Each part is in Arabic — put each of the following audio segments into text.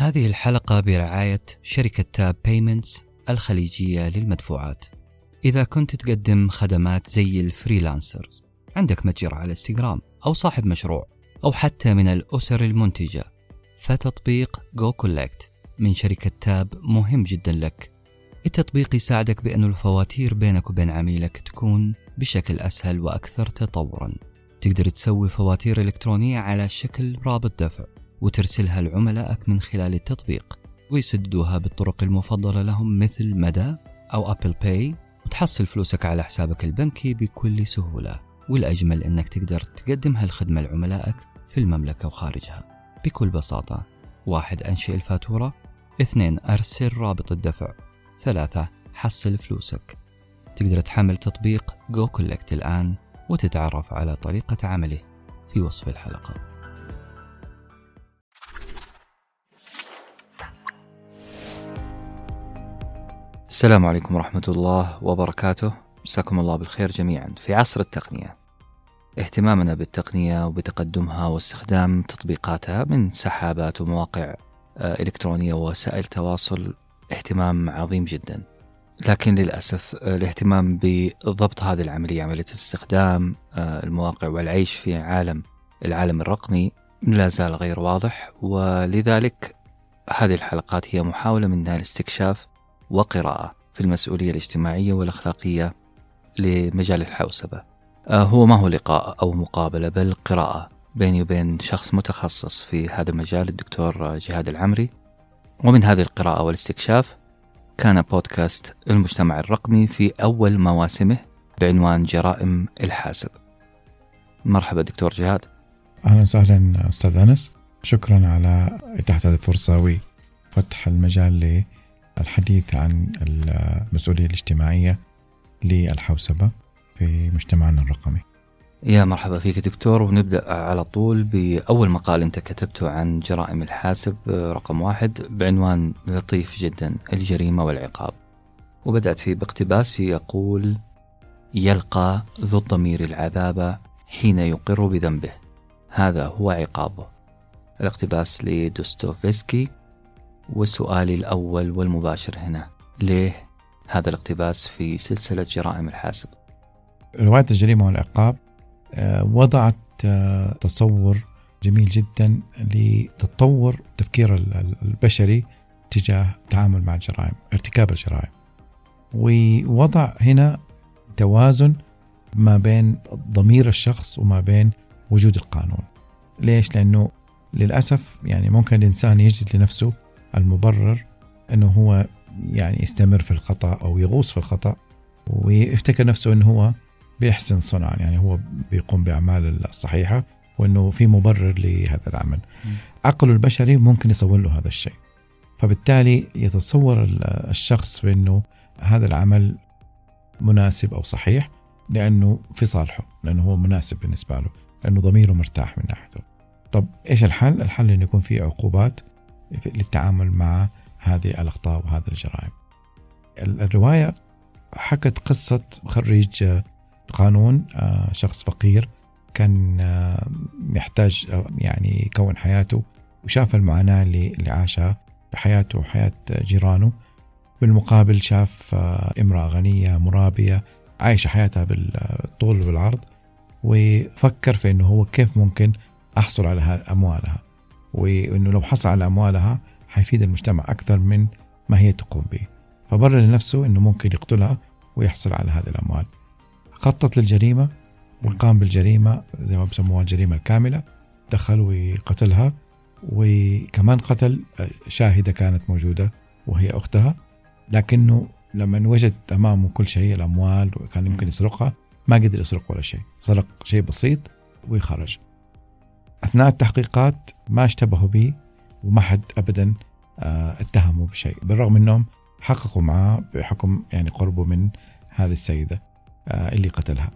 هذه الحلقة برعاية شركة Tap Payments الخليجية للمدفوعات. إذا كنت تقدم خدمات زي ال freelancers عندك متجر على إنستغرام أو صاحب مشروع أو حتى من الأسر المنتجة. فتطبيق goCollect من شركة Tap مهم جدا لك. التطبيق يساعدك بأن الفواتير بينك وبين عميلك تكون بشكل أسهل وأكثر تطورا. تقدر تسوي فواتير إلكترونية على شكل رابط دفع. وترسلها لعملائك من خلال التطبيق ويسددوها بالطرق المفضلة لهم مثل مدى أو Apple Pay وتحصل فلوسك على حسابك البنكي بكل سهولة. والأجمل أنك تقدر تقدم هالخدمة لعملائك في المملكة وخارجها. بكل بساطة واحد أنشئ الفاتورة اثنين أرسل رابط الدفع ثلاثة حصل فلوسك. تقدر تحمل تطبيق goCollect الآن وتتعرف على طريقة عمله في وصف الحلقة. السلام عليكم ورحمة الله وبركاته. مساكم الله بالخير جميعا في عصر التقنية. اهتمامنا بالتقنية وبتقدمها واستخدام تطبيقاتها من سحابات ومواقع آه، إلكترونية ووسائل تواصل اهتمام عظيم جدا. لكن للأسف آه، الاهتمام بضبط هذه العملية عملية استخدام آه، المواقع والعيش في عالم العالم الرقمي لا زال غير واضح. ولذلك هذه الحلقات هي محاولة منا لاستكشاف وقراءة في المسؤولية الاجتماعية والأخلاقية لمجال الحوسبة. آه، هو ما هو لقاء أو مقابلة بل قراءة بيني وبين شخص متخصص في هذا المجال الدكتور جهاد العمري. ومن هذه القراءة والاستكشاف كان بودكاست المجتمع الرقمي في أول مواسمه بعنوان جرائم الحاسب. مرحبا دكتور جهاد. أهلا وسهلا أستاذ أنس. شكرا على إتاحة هذه الفرصة وفتح المجال للحديث عن المسؤولية الاجتماعية للحوسبة في مجتمعنا الرقمي. يا مرحبا فيك دكتور ونبدأ على طول بأول مقال أنت كتبته عن جرائم الحاسب رقم واحد بعنوان لطيف جدا الجريمة والعقاب. وبدأت فيه باقتباس يقول يلقى ذو الضمير العذاب حين يقر بذنبه. هذا هو عقابه. الاقتباس لدوستوفسكي وسؤالي الأول والمباشر هنا. ليه هذا الاقتباس في سلسلة جرائم الحاسب؟ رواية الجريمة والعقاب آه، وضعت آه، تصور جميل جدا لتطور التفكير البشري تجاه التعامل مع الجرائم ارتكاب الجرائم. ووضع هنا توازن ما بين ضمير الشخص وما بين وجود القانون. ليش؟ لأنه للأسف يعني ممكن الإنسان يجد لنفسه المبرر أنه هو يعني يستمر في الخطأ أو يغوص في الخطأ ويفتكر نفسه أنه هو بيحسن صنعا يعني هو بيقوم بأعمال الصحيحة وأنه في مبرر لهذا العمل. عقله البشري ممكن يصور له هذا الشيء. فبالتالي يتصور الشخص بأنه هذا العمل مناسب أو صحيح لأنه في صالحه لأنه هو مناسب بالنسبة له لأنه ضميره مرتاح من ناحيته. طب إيش الحل؟ الحل أنه يكون في عقوبات للتعامل مع هذه الأخطاء وهذه الجرائم. الرواية حكت قصة خريج قانون آه، شخص فقير كان آه، يحتاج آه، يعني يكون حياته وشاف المعاناة اللي عاشها بحياته وحياة جيرانه. بالمقابل شاف امرأة غنية مرابية عايشة حياتها بالطول والعرض وفكر في إنه هو كيف ممكن أحصل على أموالها. وإنه لو حصل على أموالها حيفيد المجتمع أكثر من ما هي تقوم به. فبرر لنفسه إنه ممكن يقتلها ويحصل على هذه الأموال. خطط للجريمة وقام بالجريمة زي ما بسموها الجريمة الكاملة دخل وقتلها وكمان قتل شاهدة كانت موجودة وهي أختها. لكنه لما وجد أمامه كل شيء الأموال وكان يمكن يسرقها ما قدر يسرق ولا شيء. سرق شيء بسيط وخرج أثناء التحقيقات ما اشتبهوا به وما حد أبدا آه، اتهموا بشيء. بالرغم أنهم حققوا معه بحكم يعني قربه من هذه السيدة آه، اللي قتلها.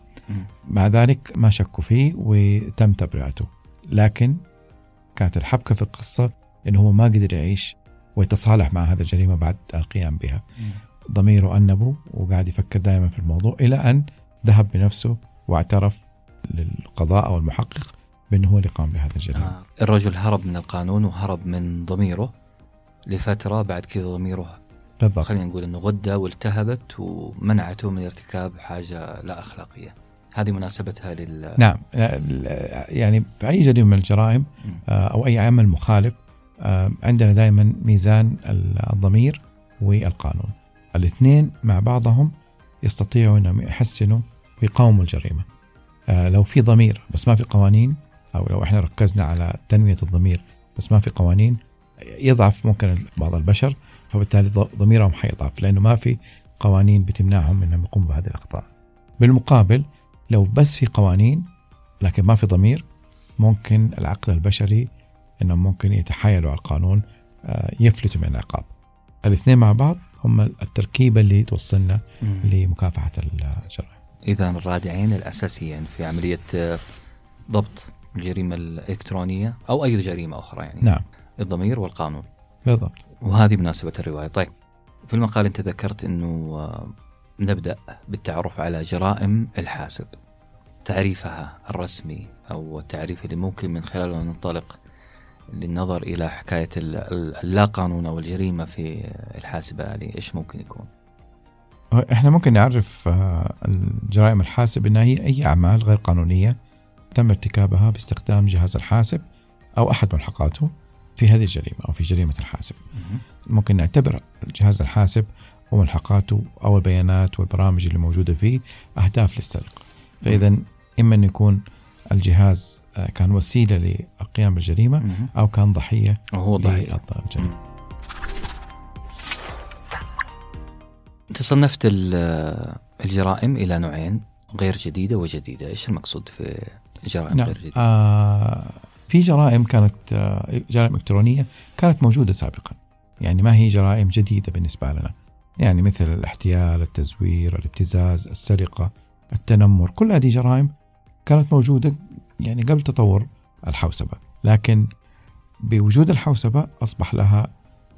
مع ذلك ما شكوا فيه وتم تبرئته لكن كانت الحبكة في القصة أنه هو ما قدر يعيش ويتصالح مع هذه الجريمة بعد القيام بها. ضميره أنبه وقاعد يفكر دائما في الموضوع إلى أن ذهب بنفسه واعترف للقضاء أو المحقق بأنه هو اللي قام بهذه الجريمة آه. الرجل هرب من القانون وهرب من ضميره لفترة بعد كذا ضميره. بالضبط. خلينا نقول إنه غدة والتهبت ومنعته من ارتكاب حاجة لا أخلاقية. هذه مناسبتها لل نعم. يعني في اي جريمه من الجرائم. آه، أو أي عمل مخالف آه، عندنا دائما ميزان الضمير والقانون. الاثنين مع بعضهم يستطيعوا انهم يحسنوا ويقاوموا الجريمة. آه، لو في ضمير بس ما في قوانين أو لو إحنا ركزنا على تنمية الضمير بس ما في قوانين يضعف ممكن بعض البشر فبالتالي ضميرهم حيضعف لأنه ما في قوانين بتمنعهم إنهم يقوموا بهذه الأخطاء. بالمقابل لو بس في قوانين لكن ما في ضمير ممكن العقل البشري إنهم ممكن يتحايلوا على القانون آه، يفلتوا من العقاب. الاثنين مع بعض هم التركيبة اللي توصلنا. لمكافحة الجرائم. اذا الرادعين الأساسيين في عملية آه، ضبط الجريمه الالكترونيه أو أي جريمة أخرى يعني. نعم. الضمير والقانون. بالضبط. وهذه مناسبة الرواية. طيب في المقال أنت ذكرت أنه آه، نبدأ بالتعرف على جرائم الحاسب. تعريفها الرسمي أو التعريف اللي ممكن من خلاله ننطلق للنظر إلى حكاية ال- ال- اللا قانون أو الجريمة في الحاسب الآلي إيش ممكن يكون؟ إحنا ممكن نعرف آه، الجرائم الحاسب إنها هي أي أعمال غير قانونية تم ارتكابها باستخدام جهاز الحاسب أو أحد ملحقاته في هذه الجريمة أو في جريمة الحاسب. ممكن نعتبر جهاز الحاسب وملحقاته أو البيانات والبرامج اللي موجودة فيه أهداف للسرقه. فإذا إما أن يكون الجهاز آه، كان وسيلة للقيام بالجريمه مهم. أو كان ضحية وهو ضحية للجريمه. أنت صنفت ال- الجرائم إلى نوعين غير جديدة وجديدة إيش المقصود في جرائم نعم. غير جديدة. آه في جرائم كانت آه جرائم إلكترونية كانت موجودة سابقا. يعني ما هي جرائم جديدة بالنسبة لنا. يعني مثل الاحتيال التزوير الابتزاز السرقة التنمر كل هذه جرائم كانت موجودة يعني قبل تطور الحوسبة. لكن بوجود الحوسبة أصبح لها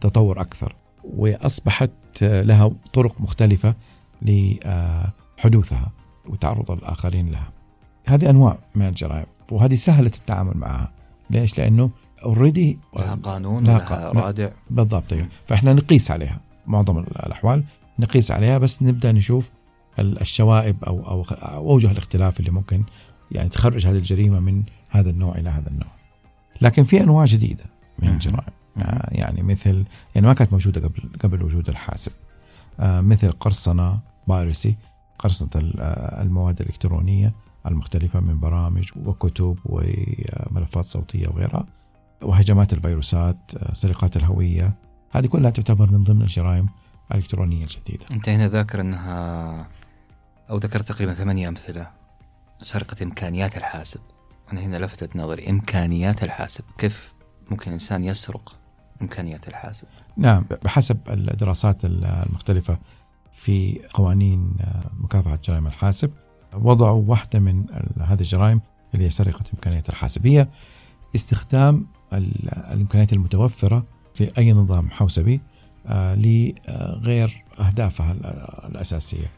تطور أكثر وأصبحت آه، لها طرق مختلفة لحدوثها وتعرض الآخرين لها. هذه أنواع من الجرائم وهذه سهلة التعامل معها ليش؟ لأنه اوريدي لها قانون لها. رادع بالضبط أيوه. فإحنا نقيس عليها معظم الأحوال نقيس عليها بس نبدأ نشوف ال- الشوائب أو أو اوجه الاختلاف اللي ممكن يعني تخرج هذه الجريمة من هذا النوع إلى هذا النوع. لكن في أنواع جديدة من. الجرائم آه، يعني مثل يعني ما كانت موجودة قبل قبل وجود الحاسب آه، مثل قرصنة بايرسي قرصنة ال- آه، المواد الإلكترونية المختلفة من برامج وكتب وملفات صوتية وغيرها وهجمات الفيروسات سرقات الهوية هذه كلها تعتبر من ضمن الجرائم الإلكترونية الجديدة. أنت هنا ذاكر أنها أو ذكرت تقريبا ثمانية أمثلة سرقة إمكانيات الحاسب. أنا هنا لفتت نظري إمكانيات الحاسب. كيف ممكن إنسان يسرق إمكانيات الحاسب؟ نعم بحسب الدراسات المختلفة في قوانين مكافحة جرائم الحاسب وضعوا واحدة من هذه الجرائم اللي هي سرقة إمكانيات الحاسب هي استخدام ال- الإمكانيات المتوفرة في أي نظام حوسبي آه، لغير أهدافها ال- الأساسية.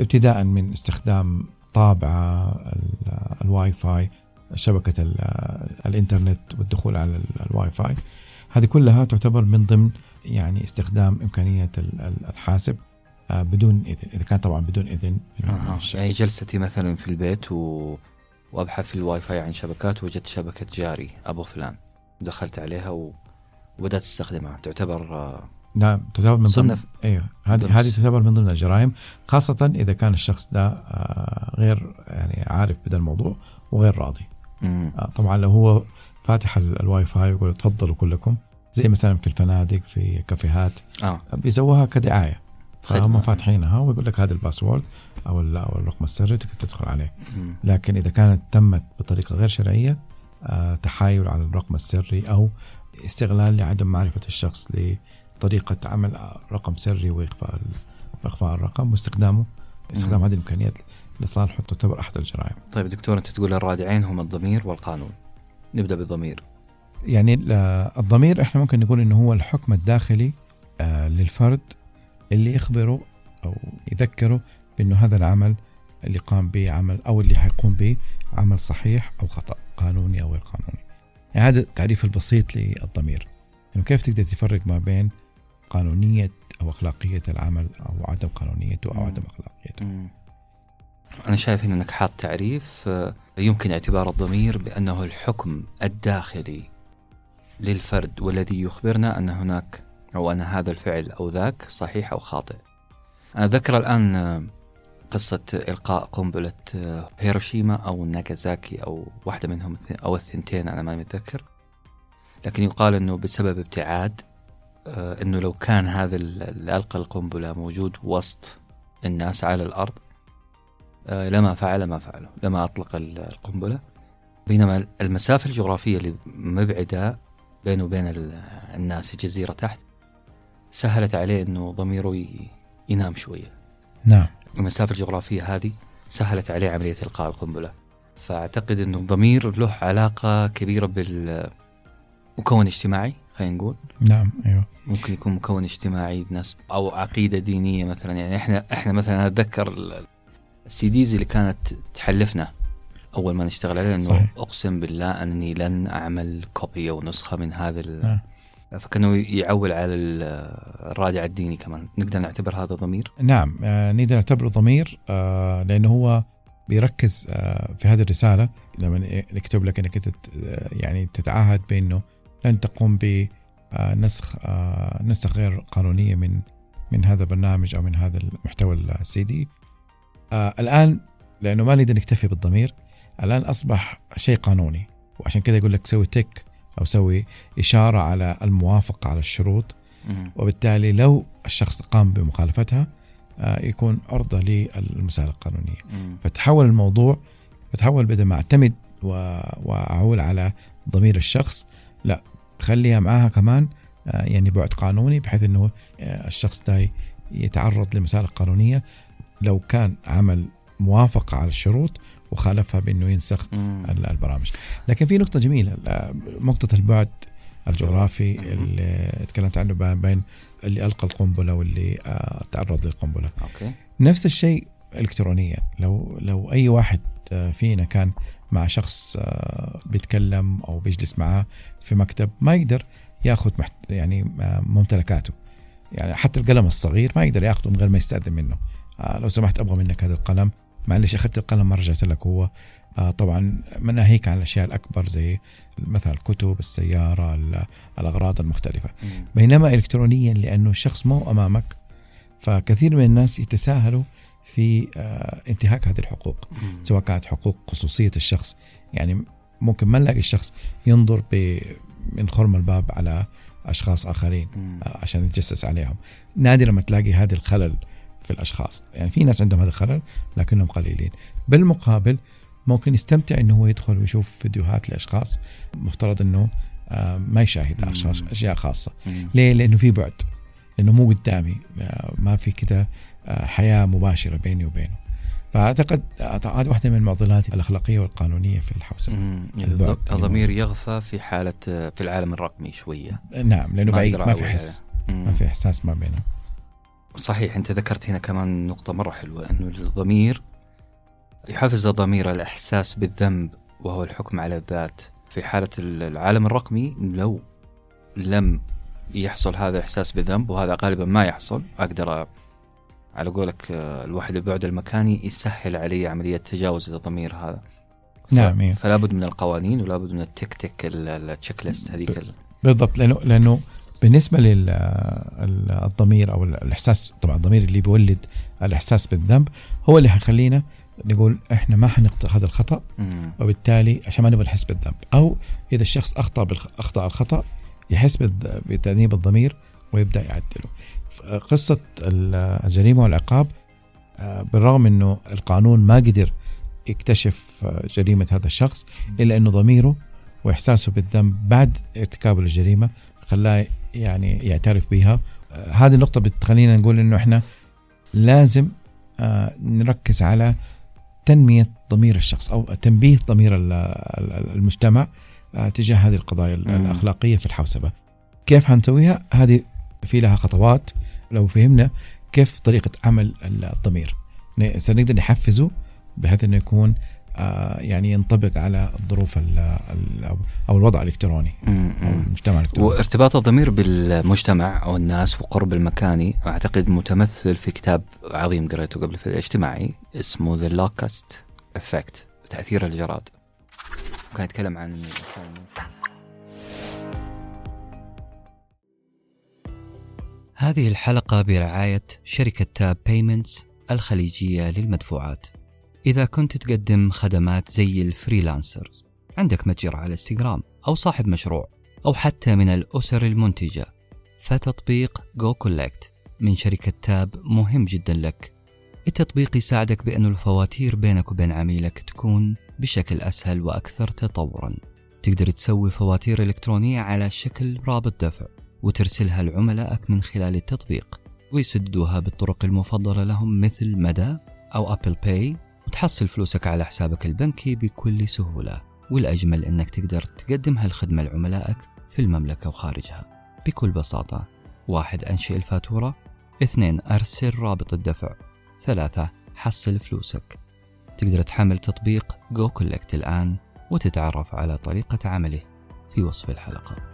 ابتداء من استخدام طابعة ال- الواي فاي شبكة ال- الإنترنت والدخول على ال- الواي فاي هذه كلها تعتبر من ضمن يعني استخدام إمكانية ال- ال- الحاسب. بدون إذن إذا كان طبعا بدون إذن من آه. الشخص. يعني جلستي مثلا في البيت و... وأبحث في الواي فاي عن شبكات وجدت شبكة جاري أبو فلان دخلت عليها و... وبدأت أستخدمها تعتبر آه، نعم تعتبر من ضمن أيوه هذه هذه تعتبر من ضمن الجرائم خاصة إذا كان الشخص ده آه، غير يعني عارف بهذا الموضوع وغير راضي مم. آه، طبعا لو هو فاتح ال- الواي فاي ويقول تفضلوا كلكم زي مثلا في الفنادق في كافيهات آه. بيسووها كدعاية فهم. فاتحينها ويقول لك هذا ال password أو أو الرقم السري تقدر تدخل عليه. لكن إذا كانت تمت بطريقة غير شرعية آه، تحايل على الرقم السري أو استغلال لعدم معرفة الشخص لطريقة عمل رقم سري واخفاء واخفاء الرقم واستخدامه استخدام. هذه الإمكانيات لصالحه تعتبر أحد الجرائم طيب دكتور أنت تقول الرادعين هم الضمير والقانون نبدأ بالضمير يعني ال- الضمير إحنا ممكن نقول إنه هو الحكم الداخلي آه، للفرد اللي يخبره أو يذكره بأنه هذا العمل اللي قام به عمل أو اللي حيقوم به عمل صحيح أو خطأ قانوني أو غير قانوني. يعني هذا التعريف البسيط للضمير. إنه كيف تقدر تفرق ما بين قانونية أو أخلاقية العمل أو عدم قانونيته أو مم. عدم أخلاقيته مم. أنا شايف إن أنك حاط تعريف آه، يمكن اعتبار الضمير بأنه الحكم الداخلي للفرد والذي يخبرنا أن هناك أو أن هذا الفعل أو ذاك صحيح أو خاطئ. أنا أذكر الآن آه، قصة إلقاء قنبلة آه، هيروشيما أو ناغازاكي أو واحدة منهم أو الثنتين أنا ما متذكر. لكن يقال أنه بسبب ابتعاد آه، أنه لو كان هذا ال- اللي ألقى القنبلة موجود وسط الناس على الأرض لما فعل ما فعله لما أطلق ال- القنبلة. بينما المسافة الجغرافية اللي مبعدة بينه وبين ال- الناس الجزيرة تحت سهلت عليه أنه ضميره ينام شوية. نعم. المسافة الجغرافية هذه سهلت عليه عملية إلقاء القنبلة. فأعتقد أنه الضمير له علاقة كبيرة بالمكون اجتماعي خلينا نقول. نعم أيوه. ممكن يكون مكون اجتماعي ناس أو عقيدة دينية مثلا. يعني إحنا إحنا مثلا أتذكر ال- ال CDs اللي كانت تحلفنا أول ما نشتغل عليه إنه. أقسم بالله انني لن أعمل copy أو نسخة من هذا نعم. فكانوا يعول على ال- الرادع الديني كمان. نقدر نعتبر هذا ضمير؟ نعم آه نقدر نعتبره ضمير آه لأنه هو بيركز آه في هذه الرسالة. لما يكتب لك آه، يعني تتعهد بأنه لن تقوم بنسخ نسخ غير قانونية من من هذا البرنامج أو من هذا المحتوى السي دي. الآن لأنه ما نقدر نكتفي بالضمير الآن أصبح شيء قانوني. وعشان كذا يقول لك سوي تك أو سوي إشارة على الموافقة على الشروط. وبالتالي لو الشخص قام بمخالفتها آه، يكون عرضة للمسألة القانونية مم. فتحول الموضوع فتحول بدل ما أعتمد و- وأعول على ضمير الشخص لا خليها معاها كمان آه، يعني بعد قانوني بحيث أنه آه، الشخص ده يتعرض لمسألة قانونية لو كان عمل موافقة على الشروط وخالفها بأنه ينسخ مم. ال- البرامج. لكن في نقطة جميلة ال- نقطة البعد الجغرافي. اللي تكلمت عنه بين- اللي ألقى القنبلة واللي آه، تعرض للقنبلة. أوكي. نفس الشيء إلكترونيا. لو لو أي واحد آه، فينا كان مع شخص آه، بيتكلم أو بيجلس معاه في مكتب ما يقدر ياخذ محت... يعني ممتلكاته. يعني حتى القلم الصغير ما يقدر ياخذه من غير ما يستأذن منه. لو سمحت أبغى منك هذا القلم. معلش أخذت القلم ما رجعت لك هو آه، طبعا مناهيك عن الأشياء الأكبر زي مثلا الكتب السيارة ال- الأغراض المختلفة مم. بينما إلكترونيا لأنه الشخص مو أمامك فكثير من الناس يتساهلوا في آه، انتهاك هذه الحقوق مم. سواء كانت حقوق خصوصية الشخص يعني ممكن ما نلاقي الشخص ينظر ب- من خرم الباب على أشخاص آخرين مم. آه، عشان يتجسس عليهم نادرا ما تلاقي هذا الخلل في الأشخاص يعني في ناس عندهم هذا الخلل لكنهم قليلين بالمقابل ممكن يستمتع إنه هو يدخل ويشوف فيديوهات لأشخاص مفترض إنه آه، ما يشاهد. أشخاص أشياء خاصة. ليه؟ لأنه في بعد لأنه مو قدامي آه، ما في كده آه، حياة مباشرة بيني وبينه فأعتقد هذه واحدة من المعضلات الأخلاقية والقانونية في الحوسة. البعد. الضمير يغفى في حالة في العالم الرقمي شوية نعم لأنه ما بعيد ما في حس. ما في إحساس ما بينهم صحيح أنت ذكرت هنا كمان نقطة مرة حلوة إنه الضمير يحفز الضمير الإحساس بالذنب وهو الحكم على الذات في حالة العالم الرقمي لو لم يحصل هذا الاحساس بالذنب وهذا غالبا ما يحصل أقدر على قولك آه، الواحد البعد المكاني يسهل علي عملية تجاوز الضمير هذا نعم، إيه. فلا بد من القوانين ولا بد من التك تك التشيك ليست هذيك ال- بالضبط لأنه لأنه بالنسبة للضمير أو الإحساس طبعا الضمير اللي بيولد الإحساس بالذنب هو اللي حيخلينا نقول إحنا ما حنخطئ هذا الخطأ. وبالتالي عشان ما نبغى نحس بالذنب أو إذا الشخص أخطأ. أخطأ الخطأ يحس بتأنيب الضمير ويبدأ يعدله قصة ال- الجريمة والعقاب آه، بالرغم إنه القانون ما قدر يكتشف آه، جريمة هذا الشخص إلا إنه ضميره وإحساسه بالذنب بعد ارتكابه للجريمة خلاه يعني يعترف بها هذه النقطة بتخلينا نقول إنه إحنا لازم آه، نركز على تنمية ضمير الشخص أو تنبيه ضمير ال- ال- المجتمع آه، تجاه هذه القضايا ال- مم. الأخلاقية في الحوسبة. كيف حنسويها؟ هذه في لها خطوات لو فهمنا كيف طريقة عمل الضمير. سنقدر نحفزه بحيث إنه يكون يعني ينطبق على الظروف ال ال أو الوضع الإلكتروني أو المجتمع الإلكتروني. وارتباط الضمير بالمجتمع أو الناس وقرب المكاني أعتقد متمثل في كتاب عظيم قريته قبل في الاجتماعي اسمه ذا لوكاست إفكت تأثير الجراد. كان يتكلم عن هذه الحلقة برعاية شركة تاب بيمنتس الخليجية للمدفوعات. إذا كنت تقدم خدمات زي ال freelancers عندك متجر على إنستغرام أو صاحب مشروع أو حتى من الأسر المنتجة. فتطبيق goCollect من شركة تاب مهم جدا لك. التطبيق يساعدك بأن الفواتير بينك وبين عميلك تكون بشكل أسهل وأكثر تطورا. تقدر تسوي فواتير إلكترونية على شكل رابط دفع وترسلها لعملائك من خلال التطبيق ويسددوها بالطرق المفضلة لهم مثل مدى أو أبل باي. وتحصل فلوسك على حسابك البنكي بكل سهولة والأجمل أنك تقدر تقدم هالخدمة لعملائك في المملكة وخارجها. بكل بساطة واحد أنشئ الفاتورة اثنين أرسل رابط الدفع ثلاثة حصل فلوسك. تقدر تحمل تطبيق جو كولكت الآن وتتعرف على طريقة عمله في وصف الحلقة.